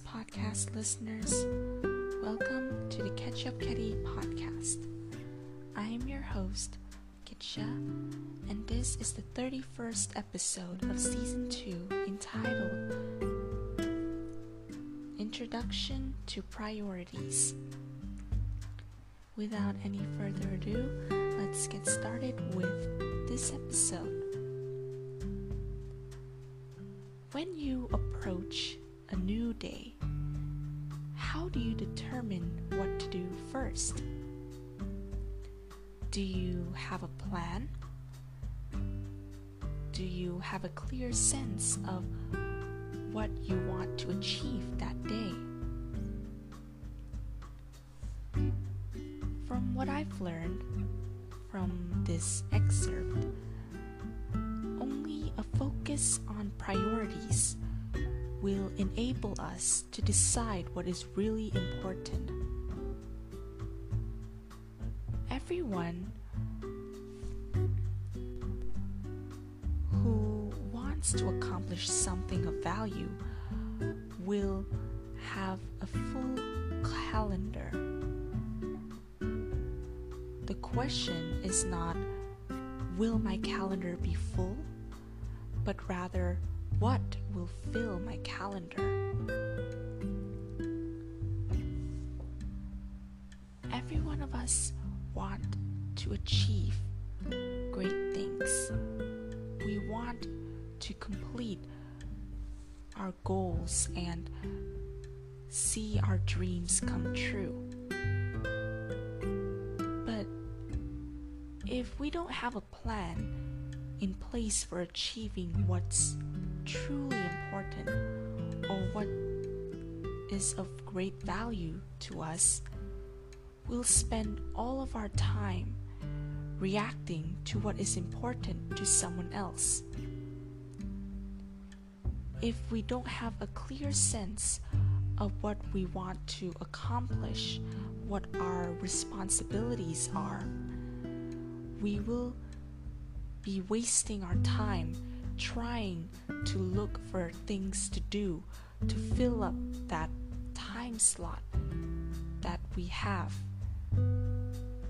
Podcast listeners. Welcome to the Catch Up Kitty podcast. I am your host, Kitsha, and this is the 31st episode of season 2 entitled Introduction to Priorities. Without any further ado, let's get started with this episode. When you approach a new day, how do you determine what to do first? Do you have a plan? Do you have a clear sense of what you want to achieve that day? From what I've learned from this excerpt, only a focus on priorities will enable us to decide what is really important everyone who wants to accomplish something of value will have a full calendar. The question is not, will my calendar be full? But rather, what will fill my calendar? Every one of us want to achieve great things. We want to complete our goals and see our dreams come true. But if we don't have a plan in place for achieving what's truly important or what is of great value to us, we'll spend all of our time reacting to what is important to someone else. If we don't have a clear sense of what we want to accomplish, what our responsibilities are, we will be wasting our time trying to look for things to do to fill up that time slot that we have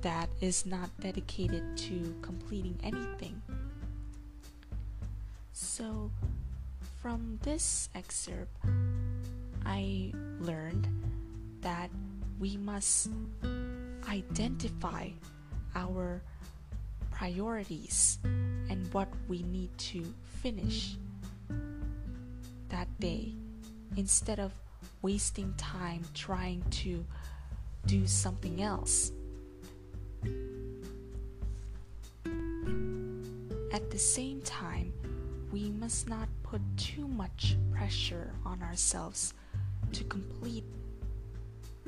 that is not dedicated to completing anything. So, from this excerpt, I learned that we must identify our priorities and what we need to finish that day instead of wasting time trying to do something else. At the same time, we must not put too much pressure on ourselves to complete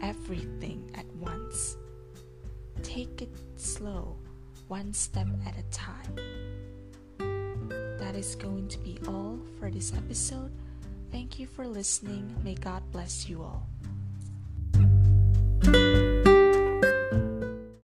everything at once. Take it slow, one step at a time. That is going to be all for this episode. Thank you for listening. May God bless you all.